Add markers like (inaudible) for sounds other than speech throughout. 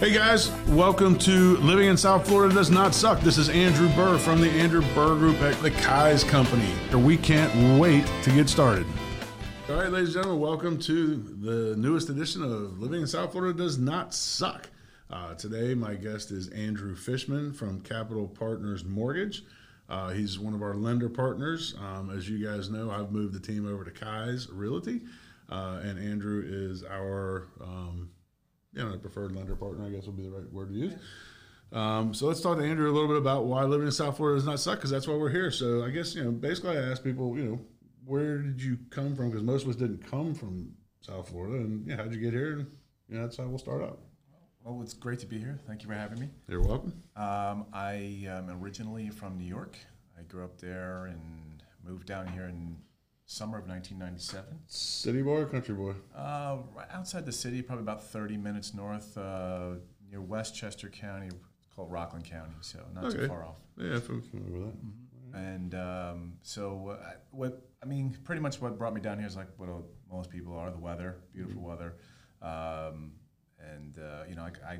Hey guys, welcome to Living in South Florida Does Not Suck. This is Andrew Burr from the Andrew Burr Group at the Keyes Company. We can't wait to get started. All right, ladies and gentlemen, welcome to the newest edition of Living in South Florida Does Not Suck. Uh, today, my guest is Andrew Fishman from Capital Partners Mortgage. Uh, he's one of our lender partners. Um, as you guys know, I've moved the team over to Keyes Realty, uh, and Andrew is our um, you know, preferred lender partner, I guess would be the right word to use. Um, so let's talk to Andrew a little bit about why living in South Florida does not suck, because that's why we're here. So I guess you know, basically, I asked people, you know, where did you come from? Because most of us didn't come from South Florida, and yeah, how'd you get here? And you know, that's how we'll start out. Well, it's great to be here. Thank you for having me. You're welcome. Um, I am originally from New York. I grew up there and moved down here in summer of 1997. City boy or country boy? Uh, right outside the city, probably about 30 minutes north, uh, near Westchester County, called Rockland County, so not Okay. too far off. Yeah, I'm familiar with that. And um, so, uh, what I mean, pretty much what brought me down here is like what uh, most people are: the weather, beautiful weather, um, and uh, you know, I, I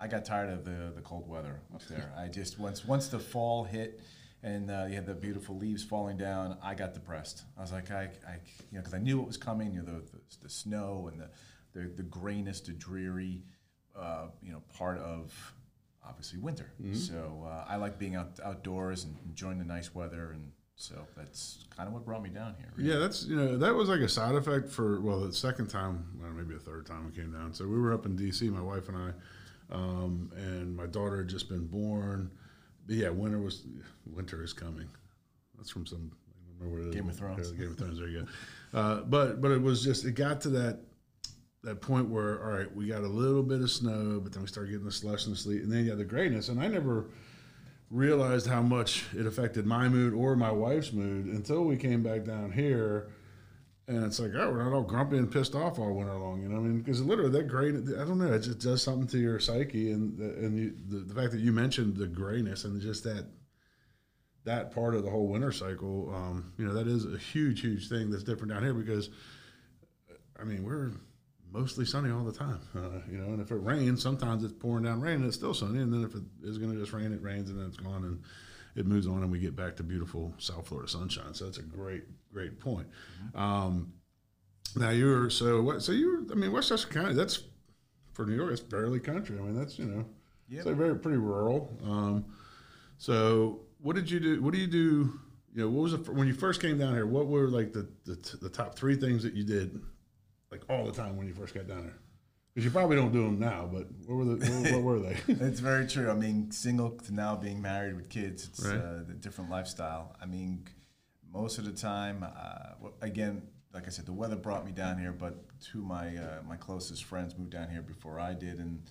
I got tired of the the cold weather up (laughs) there. I just once once the fall hit. And uh, you had the beautiful leaves falling down. I got depressed. I was like, I, I you know, because I knew what was coming. You know, the, the, the snow and the, the the grayness, the dreary, uh, you know, part of obviously winter. So uh, I like being out outdoors and enjoying the nice weather, and so that's kind of what brought me down here. really. Yeah, that's you know that was like a side effect for well the second time, well, maybe the third time we came down. So we were up in D.C. My wife and I, um, and my daughter had just been born. But yeah, winter was winter is coming. That's from some I don't remember. Game of Thrones. Game of Thrones. There you go. Uh, but but it was just it got to that that point where all right, we got a little bit of snow, but then we started getting the slush and the sleet, and then you had the grayness, and I never realized how much it affected my mood or my wife's mood until we came back down here. And it's like, oh, we're not all grumpy and pissed off all winter long, you know. I mean, because literally that gray, I don't know, it just does something to your psyche, and the, and you, the, the fact that you mentioned the grayness and just that that part of the whole winter cycle, um, you know, that is a huge, huge thing that's different down here because, I mean, we're mostly sunny all the time, uh, you know. And if it rains, sometimes it's pouring down rain and it's still sunny, and then if it is going to just rain, it rains and then it's gone and it moves on, and we get back to beautiful South Florida sunshine. So that's a great, great point. Um, now you're so what? So you're, I mean, Westchester County. That's for New York. It's barely country. I mean, that's you know, Yep. it's like very pretty rural. Um, so what did you do? What do you do? You know, what was the, when you first came down here? What were like the, the the top three things that you did, like all the time when you first got down there? Because you probably don't do them now, but what were the what, what were they? (laughs) It's very true. I mean, single to now being married with kids, it's Right. uh, a different lifestyle. I mean, most of the time, uh, again, like I said, the weather brought me down here, but two of my uh, my closest friends moved down here before I did, and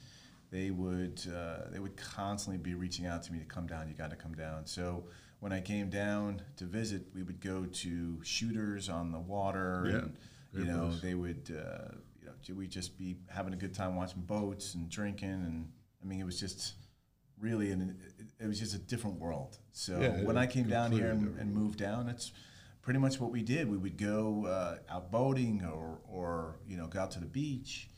they would uh, they would constantly be reaching out to me to come down. You got to come down. So when I came down to visit, we would go to shooters on the water, Yeah, and you know place. they would uh, you know we'd just be having a good time watching boats and drinking, and I mean it was just really an it, it was just a different world. So Yeah, when I came down here and, and moved down, it's pretty much what we did. We would go uh, out boating or or you know go out to the beach,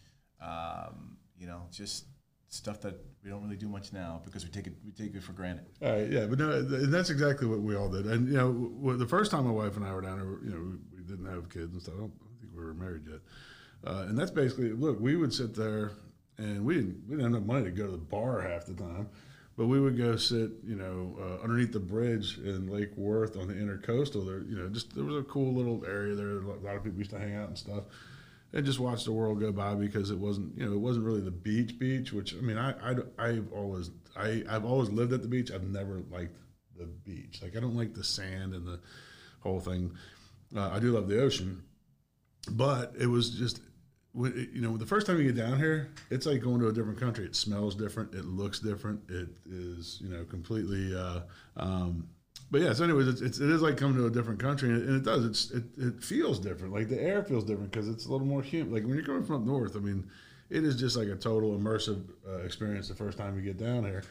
um, you know just stuff that we don't really do much now because we take it we take it for granted. All right, yeah, but no, th- that's exactly what we all did. And you know, w- the first time my wife and I were down there, you know, we, we didn't have kids and stuff. I don't, I don't think we were married yet. Uh, and that's basically look. We would sit there, and we didn't we didn't have money to go to the bar half the time, but we would go sit, you know, uh, underneath the bridge in Lake Worth on the intercoastal. There, you know, just there was a cool little area there. A lot of people used to hang out and stuff and just watch the world go by because it wasn't you know it wasn't really the beach beach which i mean i, I have always I, i've always lived at the beach i've never liked the beach like i don't like the sand and the whole thing uh, i do love the ocean but it was just you know the first time you get down here it's like going to a different country it smells different it looks different it is you know completely uh, um, but yeah, so anyways, it's, it's it is like coming to a different country, and it, and it does. It's it, it feels different. Like the air feels different because it's a little more humid. Like when you're coming from up north, I mean, it is just like a total immersive uh, experience the first time you get down here,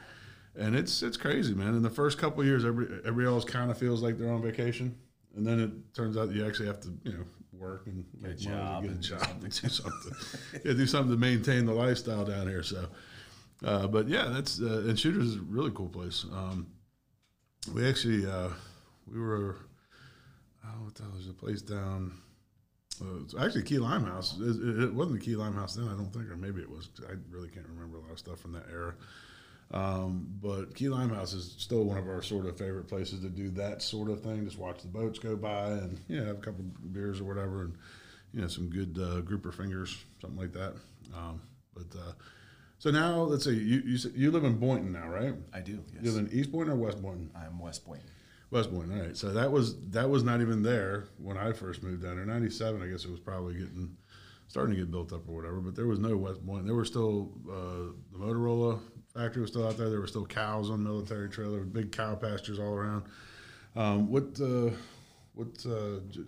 and it's it's crazy, man. In the first couple years, every everybody else kind of feels like they're on vacation, and then it turns out you actually have to you know work and Get a make money to job get a job and do something. (laughs) yeah, do something to maintain the lifestyle down here. So. Uh, but yeah, that's uh, and Shooters is a really cool place. Um, we actually uh, we were oh what the hell there's a place down. Uh, it's actually Key Lime House. It, it wasn't the Key Lime House then, I don't think, or maybe it was. I really can't remember a lot of stuff from that era. Um, but Key Lime House is still one of our sort of favorite places to do that sort of thing. Just watch the boats go by and you know have a couple beers or whatever, and you know some good uh, grouper fingers, something like that. Um, but uh, so now let's see, you you, you live in Boynton now, right? I do. Yes. You live in East Boynton or West Boynton? I'm West Boynton. West Boynton. All right. So that was that was not even there when I first moved down there. Ninety seven, I guess it was probably getting starting to get built up or whatever. But there was no West Boynton. There were still uh, the Motorola factory was still out there. There were still cows on military trail. There were big cow pastures all around. Um, what uh, what uh, do you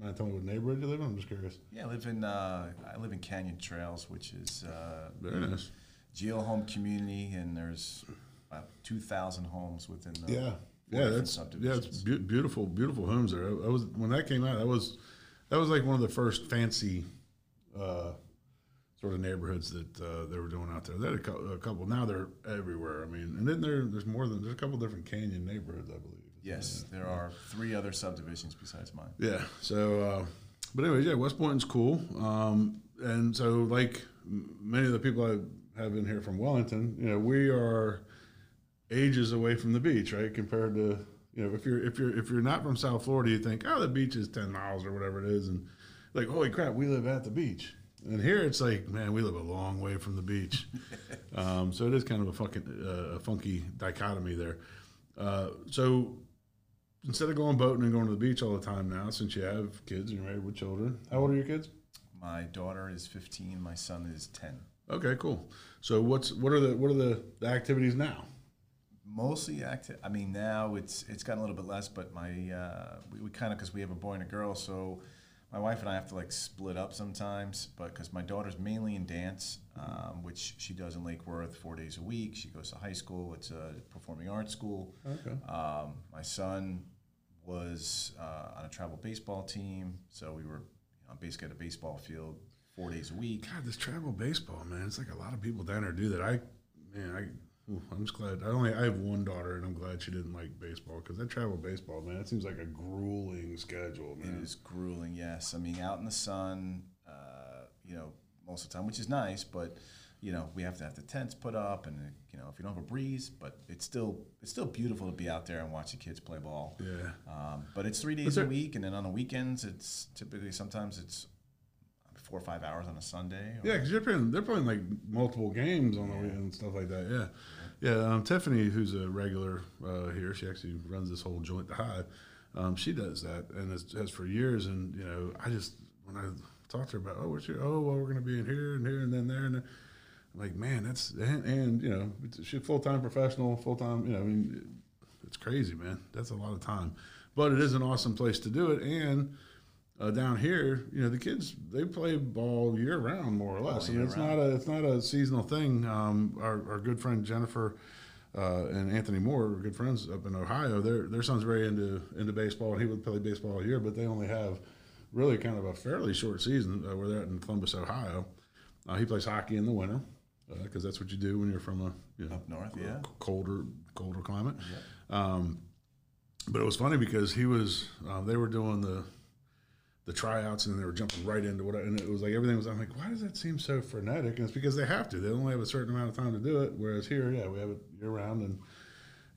mind telling me what neighborhood you live in? I'm just curious. Yeah, I live in uh, I live in Canyon Trails, which is uh, Very nice. GL Home community, and there's about two thousand homes within the Yeah, yeah, that's yeah, it's be- beautiful, beautiful homes there. I, I was when that came out. That was that was like one of the first fancy uh, sort of neighborhoods that uh, they were doing out there. They had a, cou- a couple. Now they're everywhere. I mean, and then there there's more than there's a couple different canyon neighborhoods, I believe. Yes, there are three other subdivisions besides mine. Yeah. So, uh, but anyways, yeah, West Boynton's cool. Um, and so, like many of the people I have in here from Wellington, you know, we are ages away from the beach, right? Compared to you know, if you're if you're if you're not from South Florida, you think, oh, the beach is ten miles or whatever it is, and like, holy crap, we live at the beach. And here it's like, man, we live a long way from the beach. (laughs) um, so it is kind of a fucking uh, a funky dichotomy there. Uh, so instead of going boating and going to the beach all the time now, since you have kids and you're married with children, how old are your kids? My daughter is 15. My son is 10. Okay, cool. So what's what are the what are the, the activities now? Mostly active. I mean, now it's it's gotten a little bit less, but my uh, we, we kind of because we have a boy and a girl, so my wife and I have to like split up sometimes. But because my daughter's mainly in dance, um, which she does in Lake Worth four days a week. She goes to high school. It's a performing arts school. Okay. Um, my son was uh, on a travel baseball team, so we were you know, basically at a baseball field four days a week. God, this travel baseball, man. It's like a lot of people down there do that. I, man, I. ooh, I'm just glad. I only I have one daughter, and I'm glad she didn't like baseball because that travel baseball, man, it seems like a grueling schedule, man. It is grueling, yes. I mean, out in the sun, uh, you know, most of the time, which is nice, but you know, we have to have the tents put up, and you know, if you don't have a breeze, but it's still it's still beautiful to be out there and watch the kids play ball. Yeah. Um, but it's three days there- a week, and then on the weekends, it's typically sometimes it's four or five hours on a Sunday. or- Yeah, because they're playing, they're playing like multiple games on the weekend and stuff like that. Yeah, yeah. Um, Tiffany, who's a regular uh, here, she actually runs this whole joint, the Hive. Um, she does that and has, has for years. And you know, I just when I talked to her about, oh, what's your, oh, well, we're going to be in here and here and then there and. There. I'm like, man, that's and, and you know, she's full time professional, full time. You know, I mean, it's crazy, man. That's a lot of time, but it is an awesome place to do it. And uh, down here, you know, the kids they play ball year round, more or less. I mean, it's not a it's not a seasonal thing. Um, our, our good friend Jennifer uh, and Anthony Moore, are good friends up in Ohio. Their their son's very into into baseball, and he would play baseball all year. But they only have really kind of a fairly short season uh, where they're at in Columbus, Ohio. Uh, he plays hockey in the winter because that's what you do when you're from a you know Up north, yeah. colder colder climate. Um, but it was funny because he was um, they were doing the the tryouts and they were jumping right into what I, and it was like everything was I'm like why does that seem so frenetic and it's because they have to they only have a certain amount of time to do it whereas here yeah we have it year round and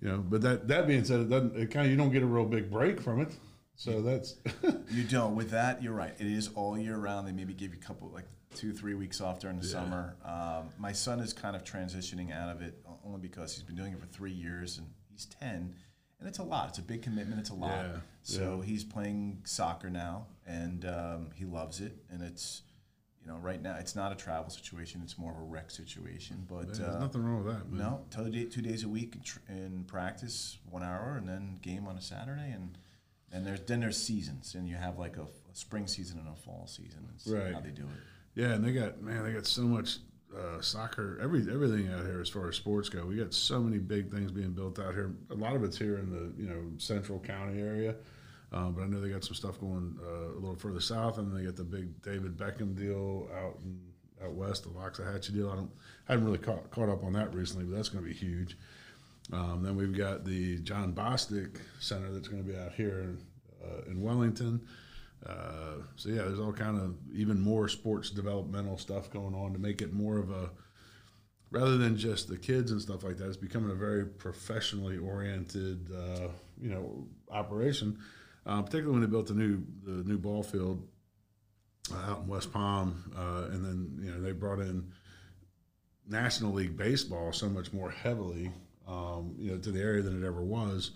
you know but that that being said it doesn't it kind of you don't get a real big break from it so that's (laughs) You don't. With that, you're right. It is all year round. They maybe give you a couple, like two, three weeks off during the summer. Um, my son is kind of transitioning out of it only because he's been doing it for three years and he's 10. And it's a lot. It's a big commitment. It's a lot. Yeah, So he's playing soccer now and um, he loves it. And it's, you know, right now, it's not a travel situation. It's more of a rec situation. But there's uh, nothing wrong with that man. no, two, day, two days a week in, tr- in practice, one hour, and then game on a Saturday, and and there's then there's seasons, and you have like a, a spring season and a fall season. It's Right. how they do it. Yeah, and they got man, they got so much uh, soccer, every everything out here as far as sports go. We got so many big things being built out here. A lot of it's here in the you know central county area, uh, but I know they got some stuff going uh, a little further south, and they got the big David Beckham deal out in out west, the Loxahatchee deal. I don't haven't really caught, caught up on that recently, but that's going to be huge. Um, then we've got the John Bostic Center that's going to be out here in, uh, in Wellington. Uh, so yeah, there's all kind of even more sports developmental stuff going on to make it more of a rather than just the kids and stuff like that. It's becoming a very professionally oriented, uh, you know, operation. Uh, particularly when they built the new the new ball field uh, out in West Palm, uh, and then you know they brought in National League baseball so much more heavily, um, you know, to the area than it ever was.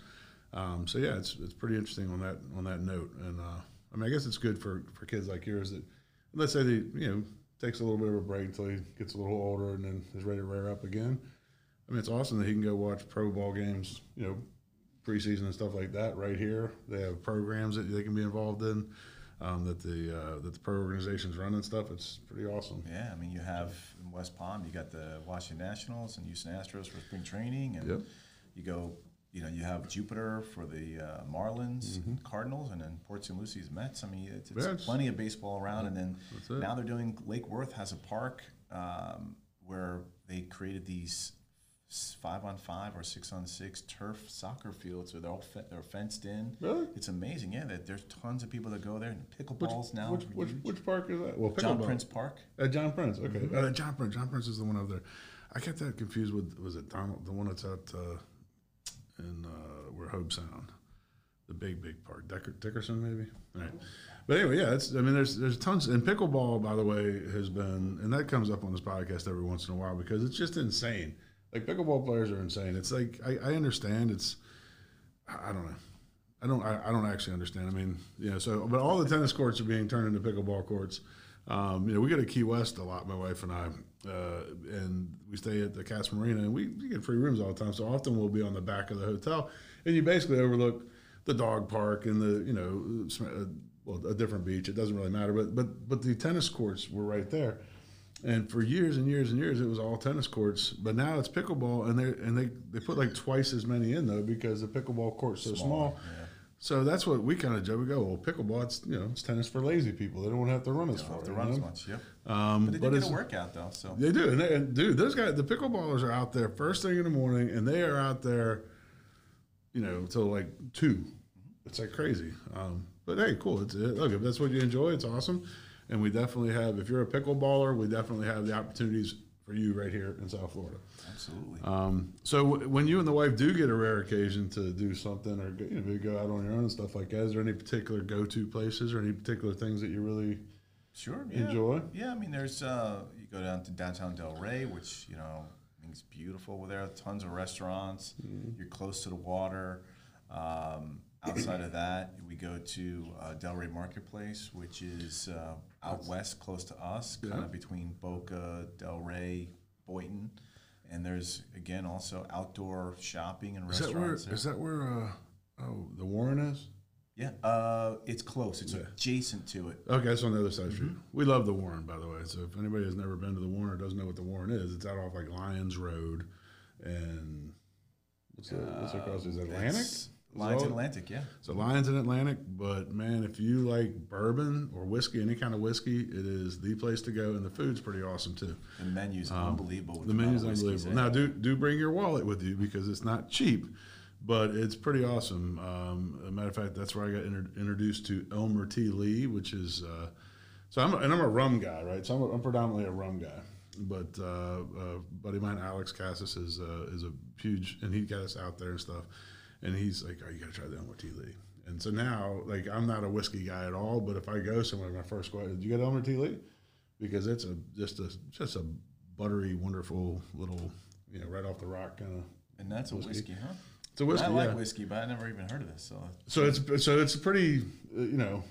Um, so yeah, it's it's pretty interesting on that on that note, and uh, I mean I guess it's good for for kids like yours that let's say they you know takes a little bit of a break until he gets a little older and then is ready to rear up again. I mean it's awesome that he can go watch pro ball games, you know, preseason and stuff like that right here. They have programs that they can be involved in. Um, that the uh, that the pro organizations run and stuff. It's pretty awesome. Yeah, I mean, you have in West Palm, you got the Washington Nationals and Houston Astros for spring training, and Yep. you go, you know, you have Jupiter for the uh, Marlins, Mm-hmm. Cardinals, and then Port St. Lucie's Mets. I mean, it's, it's plenty of baseball around, and then now they're doing Lake Worth has a park um, where they created these five on five or six on six turf soccer fields. So they're all fe- they're fenced in. Really? It's amazing. Yeah, that there's tons of people that go there. And Which, pickleball's now which, which, which park is that? Well, John. Prince Park. Uh, John Prince. Okay, uh, John Prince. John Prince is the one over there. I get that confused with was it Donald, the one that's at. uh, in uh, where Hobe Sound, the big big park, Decker, Dickerson maybe. All right. But anyway, yeah, it's. I mean, there's there's tons. And pickleball, by the way, has been, and that comes up on this podcast every once in a while because it's just insane. Like pickleball players are insane. It's like I, I understand. It's I I don't know. I don't. I, I don't actually understand. I mean, yeah. So, but all the tennis courts are being turned into pickleball courts. Um, you know, we go to Key West a lot, my wife and I, uh, and we stay at the Casa Marina, and we, we get free rooms all the time. So often we'll be on the back of the hotel, and you basically overlook the dog park and the you know, uh, well, a different beach. It doesn't really matter, but but but the tennis courts were right there. And for years and years and years, it was all tennis courts. But now it's pickleball, and they and they they put like twice as many in though because the pickleball court's so small. yeah. So that's what we kind of joke. We go, well, pickleball, it's you know, it's tennis for lazy people. They don't want to have to run as Don't far. have to you run as much. Yep. Um, But they but did get a workout though, so they do, and, they, and dude, those guys, the pickleballers are out there first thing in the morning, and they are out there, you know, till like two. It's like crazy. Um, but hey, cool. It's it. Look, if that's what you enjoy, it's awesome. And we definitely have. If you're a pickleballer, we definitely have the opportunities for you right here in South Florida. absolutely. Um, so w- when you and the wife do get a rare occasion to do something or go, you know, go out on your own and stuff like that, is there any particular go-to places or any particular things that you really sure. Yeah. enjoy? Yeah, I mean, there's uh, you go down to downtown Delray, which you know I think is beautiful. Over there, tons of restaurants. Mm-hmm. You're close to the water. Um, outside of that, we go to uh, Delray Marketplace, which is uh, out west, close to us, kind Yeah. of between Boca, Delray, Boynton. And there's again also outdoor shopping and Is that where? restaurants. there. Is that where? Uh, oh, the Warren is. Yeah, uh, it's close. It's Yeah. adjacent to it. Okay, that's on the other side of the street. We love the Warren, by the way. So if anybody has never been to the Warren or doesn't know what the Warren is, it's out off like Lyons Road, and what's what's across? Is it Atlantic? It's Lyons all- and Atlantic, yeah. So Lyons in Atlantic, but man, if you like bourbon or whiskey, any kind of whiskey, it is the place to go, and the food's pretty awesome too. The menu's unbelievable. Um, The menu's unbelievable. Now, do do bring your wallet with you because it's not cheap, but it's pretty awesome. Um, a matter of fact, that's where I got inter- introduced to Elmer T. Lee, which is uh, so I'm and I'm a rum guy, right? So I'm, a, I'm predominantly a rum guy. But uh, uh, buddy of mine, Alex Cassis, is uh, is a huge, and he got us out there and stuff. And he's like, "Oh, you got to try the Elmer T. Lee." And so now, like, I'm not a whiskey guy at all. But if I go somewhere, my first question, "Did you get Elmer T. Lee?" Because it's a just a just a buttery, wonderful little, you know, right off the rock kind of. and that's a whiskey, huh? It's a whiskey. I like yeah. whiskey, but I never even heard of this. So So it's so it's pretty, uh, you know,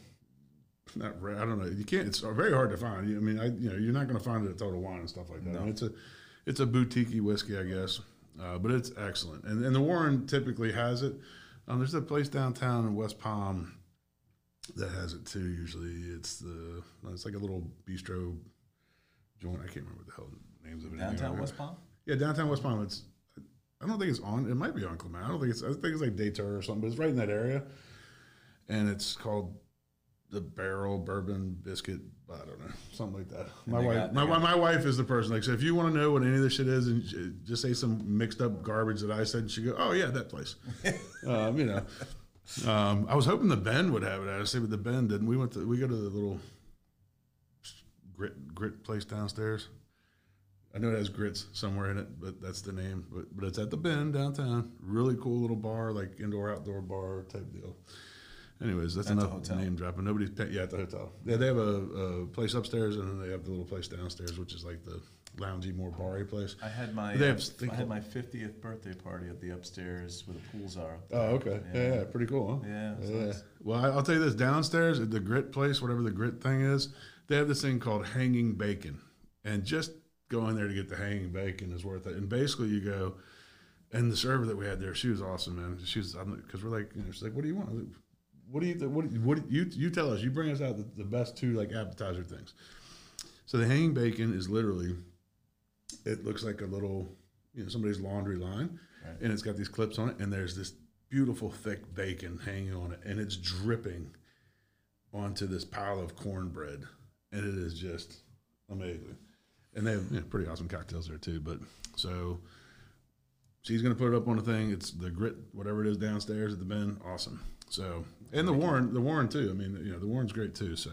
not. I don't know. You can't. It's very hard to find. I mean, I you know, you're not going to find it at Total Wine and stuff like that. I mean, it's a it's a boutique whiskey, I guess, uh, but it's excellent. And and the Warren typically has it. Um, there's a place downtown in West Palm that has it too. Usually, it's the it's like a little bistro joint. I can't remember what the hell the names of it. downtown. West Palm. Yeah, downtown West Palm. It's I don't think it's on. It might be on Clement. I don't think it's. I think it's like Dayton or something, but it's right in that area. And it's called the barrel bourbon biscuit. I don't know, (laughs) something like that. My wife, got- my, got- my wife is the person. Like, so if you want to know what any of this shit is, and sh- just say some mixed up garbage that I said, she go, "Oh yeah, that place." (laughs) um, you know, um, I was hoping the Ben would have it honestly, but the Ben didn't. We went to we go to the little grit grit place downstairs. I know it has grits somewhere in it, but that's the name. But but it's at the Ben downtown. Really cool little bar, like indoor outdoor bar type deal. Anyways, that's At the enough hotel. name dropping. Nobody's pay, yeah at the hotel. Yeah, they have a, a place upstairs and then they have the little place downstairs, which is like the loungy, more bar place. I had my They uh, have steak- I had my 50th birthday party at the upstairs where the pools are. Oh, okay. Yeah, Yeah. pretty cool, huh? Yeah, so yeah. it's- Well, I- I'll tell you this: downstairs at the grit place, whatever the grit thing is, they have this thing called hanging bacon, and just going there to get the hanging bacon is worth it. And basically, you go, and the server that we had there, she was awesome, man. She was because we're like, you know, she's like, "What do you want? I was like, What do you? What? do you- What? do You you tell us. You bring us out the, the best two like appetizer things." So the hanging bacon is literally, it looks like a little, you know, somebody's laundry line, Right. and it's got these clips on it, and there's this beautiful thick bacon hanging on it, and it's dripping onto this pile of cornbread, and it is just amazing. And they have you know, pretty awesome cocktails there too. But so she's gonna put it up on the thing. It's the grit, whatever it is downstairs at the Ben. Awesome. So and the Warren, the Warren too. I mean, you know, the Warren's great too. So.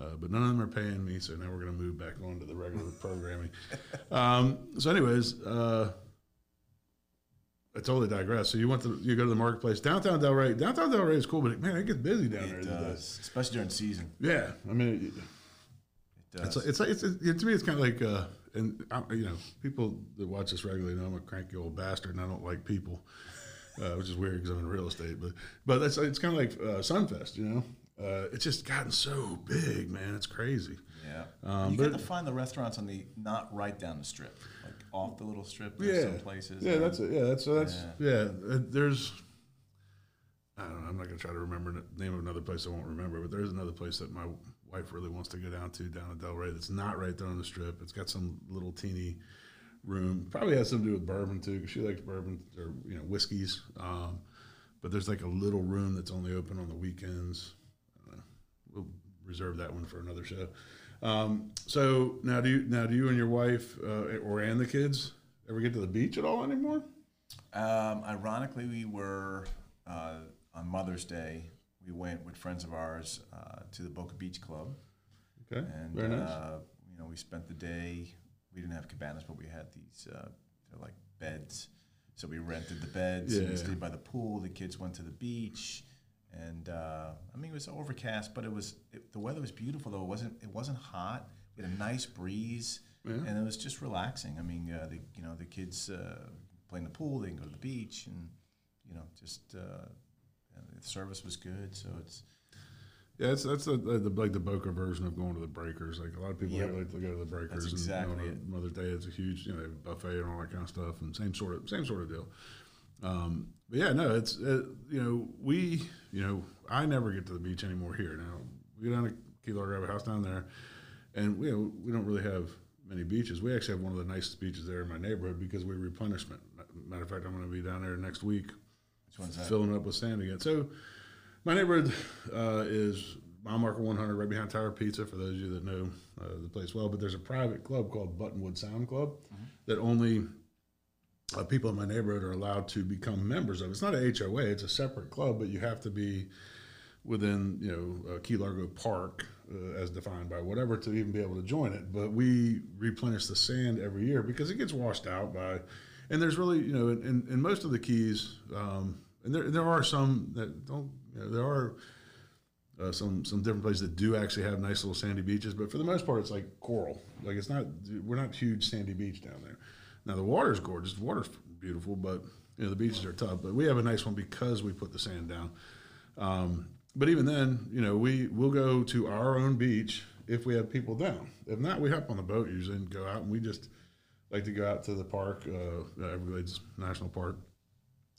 Uh, but none of them are paying me, so now we're going to move back on to the regular (laughs) programming. Um, so, anyways, uh, I totally digress. So you went to you go to the marketplace downtown Delray. Downtown Delray is cool, but man, it gets busy down there. It does, especially during season. Yeah, I mean, It it's does. it's it's, it's it, to me it's kind of like uh, and I, you know people that watch this regularly know I'm a cranky old bastard and I don't like people, uh, which is weird because I'm in real estate. But but that's it's kind of like uh, Sunfest, you know. Uh, it's just gotten so big, man. It's crazy. yeah. um, you but- get to find the restaurants on the not right down the strip, like off the little strip. There's Yeah, some places. yeah, that's it. Yeah, that's that's Yeah. yeah. uh, there's I don't know. I'm not gonna try to remember the name of another place I won't remember, but there's another place that my wife really wants to go down to down at Delray. That's not right there on the strip. It's got some little teeny room. Probably has something to do with bourbon too, because she likes bourbon or you know whiskeys. Um, but there's like a little room that's only open on the weekends. I. We'll reserve that one for another show. Um, so now, do you now do you and your wife uh, or and the kids ever get to the beach at all anymore? Um, ironically, we were uh, on Mother's Day. We went with friends of ours uh, to the Boca Beach Club, Okay, and very nice. uh, you know we spent the day. We didn't have cabanas, but we had these uh, like beds. So we rented the beds and we stayed by the pool. The kids went to the beach, and uh, I mean it was overcast, but it was it, the weather was beautiful though. It wasn't it wasn't hot. We had a nice breeze, Yeah. and it was just relaxing. I mean, uh, the you know the kids uh, play in the pool. They can go to the beach, and you know just uh, the service was good. So it's Yeah, it's that's the, the like the Boca version of going to the Breakers. Like a lot of people Yep. like to go to the Breakers. That's and, exactly you know, it. Mother's Day it's a huge you know a buffet and all that kind of stuff, and same sort of same sort of deal. Um, but yeah, no, it's uh, you know we you know I never get to the beach anymore here. Now we go down to Key Largo, have a house down there, and we know, we don't really have many beaches. We actually have one of the nicest beaches there in my neighborhood because we replenishment. Matter of fact, I'm going to be down there next week filling up with sand again. So my neighborhood uh, is mile marker 100 right behind Tower Pizza for those of you that know uh, the place well. But there's a private club called Buttonwood Sound Club that only uh, people in my neighborhood are allowed to become members of. It's not a HOA; it's a separate club, but you have to be within you know uh, Key Largo Park uh, as defined by whatever to even be able to join it. But we replenish the sand every year because it gets washed out by, and there's really you know in, in most of the keys, um, and there there are some that don't. You know, there are uh, some some different places that do actually have nice little sandy beaches, but for the most part, it's like coral. Like it's not we're not huge sandy beach down there. Now the water's gorgeous, the water's beautiful, but you know the beaches are tough. But we have a nice one because we put the sand down. Um, but even then, you know, we will go to our own beach if we have people down. If not, we hop on the boat usually and go out, and we just like to go out to the park, uh, Everglades National Park,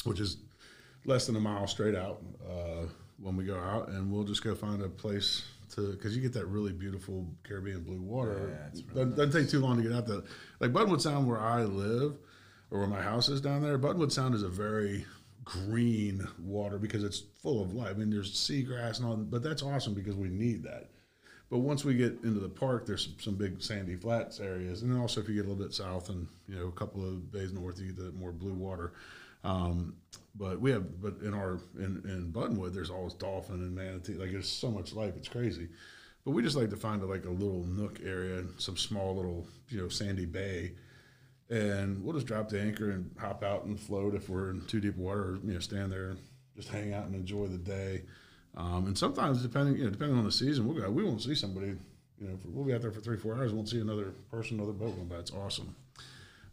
which is less than a mile straight out uh, when we go out, and we'll just go find a place to because you get that really beautiful Caribbean blue water. Yeah, it's really doesn't, doesn't take too long to get out there. Like Buttonwood Sound, where I live, or where my house is down there. Buttonwood Sound is a very green water because it's full of life. I mean, there's seagrass and all, but that's awesome because we need that. But once we get into the park, there's some, some big sandy flats areas, and then also if you get a little bit south and you know a couple of bays north, you get the more blue water. Um, but we have, but in our in, in Buttonwood, there's always dolphin and manatee. Like there's so much life, it's crazy. But we just like to find a, like a little nook area, some small little you know sandy bay, and we'll just drop the anchor and hop out and float if we're in too deep water, or you know stand there just hang out and enjoy the day. Um, and sometimes, depending you know, depending on the season, we'll go. We won't see somebody. You know, for, we'll be out there for three, four hours. Won't see another person, another boat going by. It's awesome.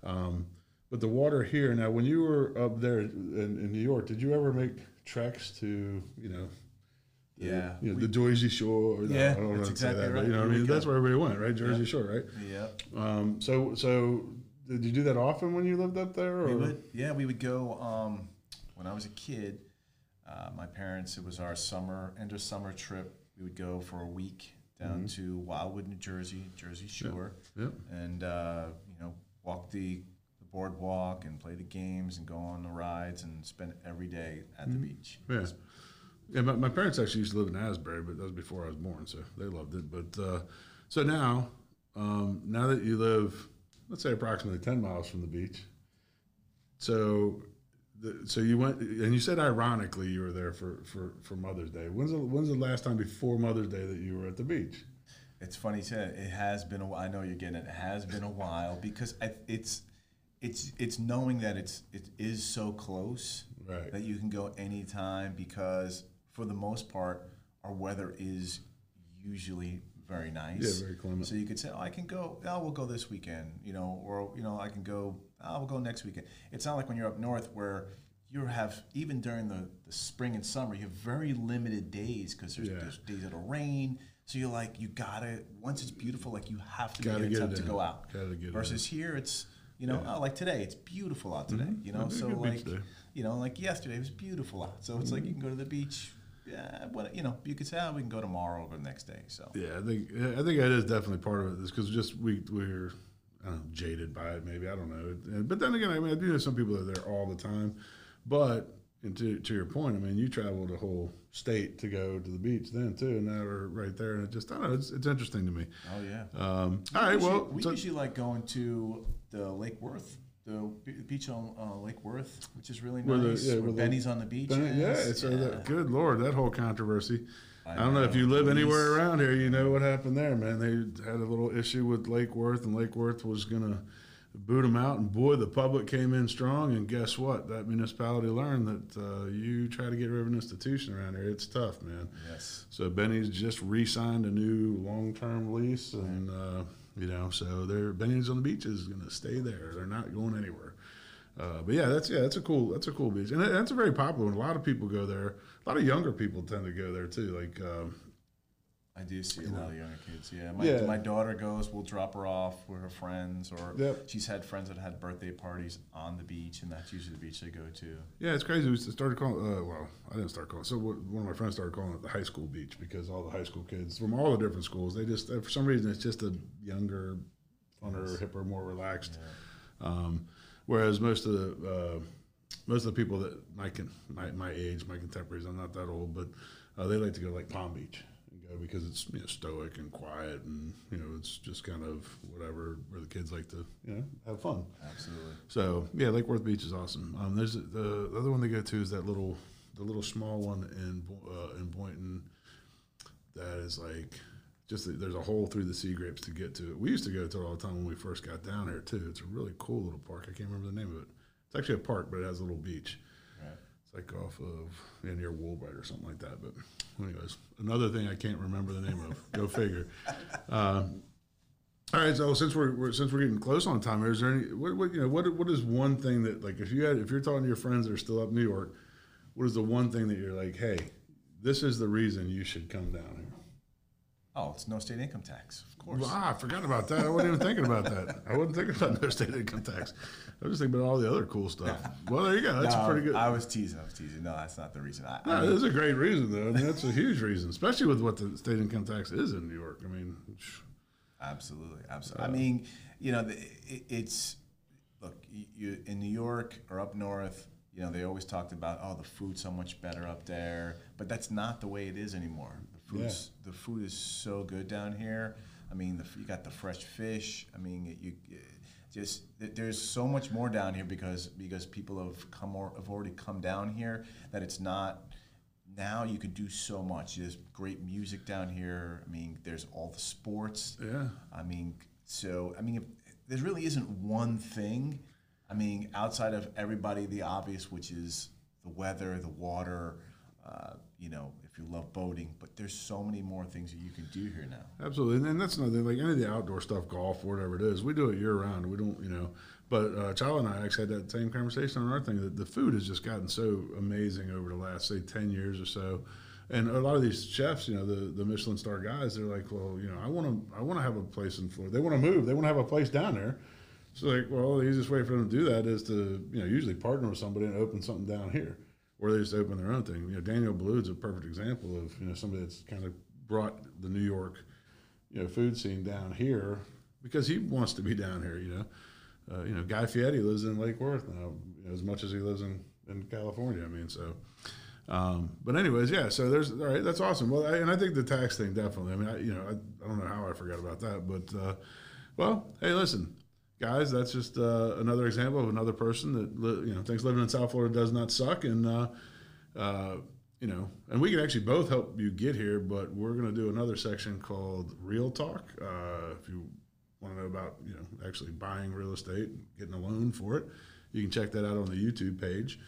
Um, but the water here now, when you were up there in, in New York, did you ever make treks to you know? the- Yeah, you know, we- the Jersey Shore. Or the- Yeah, I don't know that's say exactly that, but right. you know, I mean, go. that's where everybody went, right? Jersey Yeah. Shore, right? Yeah. Um, so, so did you do that often when you lived up there? Or? We would, yeah, we would go. Um, when I was a kid, uh, my parents, it was our summer, end of summer trip. We would go for a week down to Wildwood, New Jersey, Jersey Shore, Yeah. and uh, you know, walk the boardwalk and play the games and go on the rides and spend every day at the beach. Yeah. Yeah, my, my parents actually used to live in Asbury, but that was before I was born, so they loved it. But uh, so now, um, now that you live, let's say approximately ten miles from the beach, so the, so you went and you said ironically you were there for, for, for Mother's Day. When's the, when's the last time before Mother's Day that you were at the beach? It's funny you said it. it has been a while. I know you're getting it. It has been a while because I, it's it's it's knowing that it's it is so close Right. that you can go anytime because for the most part our weather is usually very nice. Yeah, very clement. So you could say, "Oh, I can go. Oh, we'll go this weekend," you know, or you know, I can go. Oh, we'll go next weekend. It's not like when you're up north where you have even during the, the spring and summer, you have very limited days because there's, Yeah. there's days that'll rain. So you're like, you gotta once it's beautiful, like you have to Gotta make an attempt to go out. Gotta get it Versus here, it's you know, oh, like today, it's beautiful out today. You know, It'd be a so like you know, like yesterday it was beautiful out. So it's like you can go to the beach. Yeah, what you know, you could say, oh, we can go tomorrow or the next day. So Yeah, I think I think that is definitely part of it. Is because just we we're I don't know, jaded by it. Maybe I don't know. But then again, I mean, I do know some people that are there all the time. But and to to your point, I mean, you traveled a whole state to go to the beach then too, and now we're right there. And it just I don't know. It's, it's interesting to me. Oh yeah. Um, all right, usually, well, we so- usually like going to the Lake Worth, the beach on uh, Lake Worth, which is really Where the- nice. yeah, where where the- Benny's on the beach. Yeah, it's uh, that, good lord, that whole controversy. I, I don't know, if you live anywhere around here, you know what happened there, man. They had a little issue with Lake Worth, and Lake Worth was gonna boot them out, and boy, the public came in strong. And guess what? That municipality learned that uh, you try to get rid of an institution around here, it's tough, man. Yes. So Benny's just re-signed a new long-term lease, and uh, you know, so they're Benny's on the beach is going to stay there. They're not going anywhere. Uh, but yeah, that's yeah, that's a cool that's a cool beach, and that's a very popular one. A lot of people go there. A lot of younger people tend to go there too. Like um, I do see a lot of younger kids. Yeah. My, Yeah. my daughter goes. We'll drop her off with her friends, or Yep. she's had friends that had birthday parties on the beach, and that's usually the beach they go to. yeah, it's crazy. We started calling. Uh, well, I didn't start calling. So one of my friends started calling it the high school beach because all the high school kids from all the different schools, they just for some reason it's just a younger, funner, hipper, more relaxed. Um, whereas most of the uh, most of the people that my my, my age, my contemporaries, I'm not that old, but uh, they like to go to like Palm Beach go because it's you know stoic and quiet and you know it's just kind of whatever where the kids like to you know have fun. Absolutely. So yeah, Lake Worth Beach is awesome. Um, there's the, the other one they go to is that little the little small one in uh, in Boynton that is like just there's a hole through the sea grapes to get to it. We used to go to it all the time when we first got down here too. It's a really cool little park. I can't remember the name of it. It's actually a park, but it has a little beach. Like off of yeah, near Woolbright or something like that. But anyways, another thing I can't remember the name of. Go figure. (laughs) Um, all right, so since we're, we're since we're getting close on time, is there any what, what you know what what is one thing that like if you had if you're talking to your friends that are still up in New York, what is the one thing that you're like, hey, this is the reason you should come down here? Oh, it's no state income tax, of course. Ah, I forgot about that. I wasn't even thinking about that. I wasn't thinking about no state income tax. I was just thinking about all the other cool stuff. Well, there you go. That's No, pretty good. I was teasing. I was teasing. No, that's not the reason. I, I No, mean, that's a great reason, though. I mean, that's a huge reason, especially with what the state income tax is in New York. I mean, Absolutely, absolutely. I mean, you know, the, it, it's look, you in New York or up north, you know, they always talked about, oh, the food's so much better up there, but that's not the way it is anymore. The food's the food is so good down here. I mean, the, you got the fresh fish. I mean, you you- just there's so much more down here because because people have come or have already come down here that it's not. Now you can do so much. There's great music down here. I mean, there's all the sports. Yeah. I mean, so I mean, if, there really isn't one thing. I mean, outside of everybody, the obvious, which is the weather, the water. Uh, you know, you love boating, but there's so many more things that you can do here now. Absolutely, and, that's another like any of the outdoor stuff, golf, whatever it is. We do it year round. We don't, you know. But uh, Charlie and I actually had that same conversation on our thing. That the food has just gotten so amazing over the last say ten years or so, and a lot of these chefs, you know, the the Michelin star guys, they're like, well, you know, I want to I want to have a place in Florida. They want to move. They want to have a place down there. So like, well, the easiest way for them to do that is to you know usually partner with somebody and open something down here, or they just open their own thing. You know, Daniel Boulud's a perfect example of you know somebody that's kind of brought the New York you know food scene down here because he wants to be down here. You know, uh, you know Guy Fieri lives in Lake Worth now you know, as much as he lives in in California. I mean, so. Um, but anyways, yeah. So there's all right. That's awesome. Well, I, and I think the tax thing definitely. I mean, I, you know, I, I don't know how I forgot about that, but uh, well, hey, listen, guys, that's just uh, another example of another person that li- you know thinks living in South Florida does not suck, and uh, uh, you know, and we can actually both help you get here. But we're going to do another section called Real Talk. Uh, if you want to know about you know actually buying real estate, getting a loan for it, you can check that out on the YouTube page.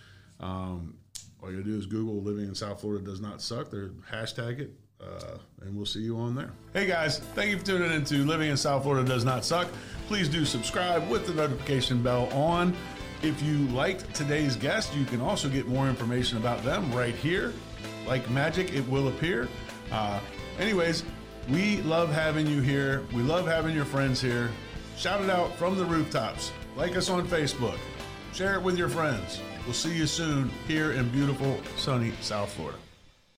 Um, all you gotta do is Google "living in South Florida does not suck." There, hashtag it, uh, and we'll see you on there. Hey guys, thank you for tuning in to "Living in South Florida Does Not Suck." Please do subscribe with the notification bell on. If you liked today's guest, you can also get more information about them right here. Like magic, it will appear. Uh, anyways, we love having you here. We love having your friends here. Shout it out from the rooftops. Like us on Facebook. Share it with your friends. We'll see you soon here in beautiful, sunny South Florida.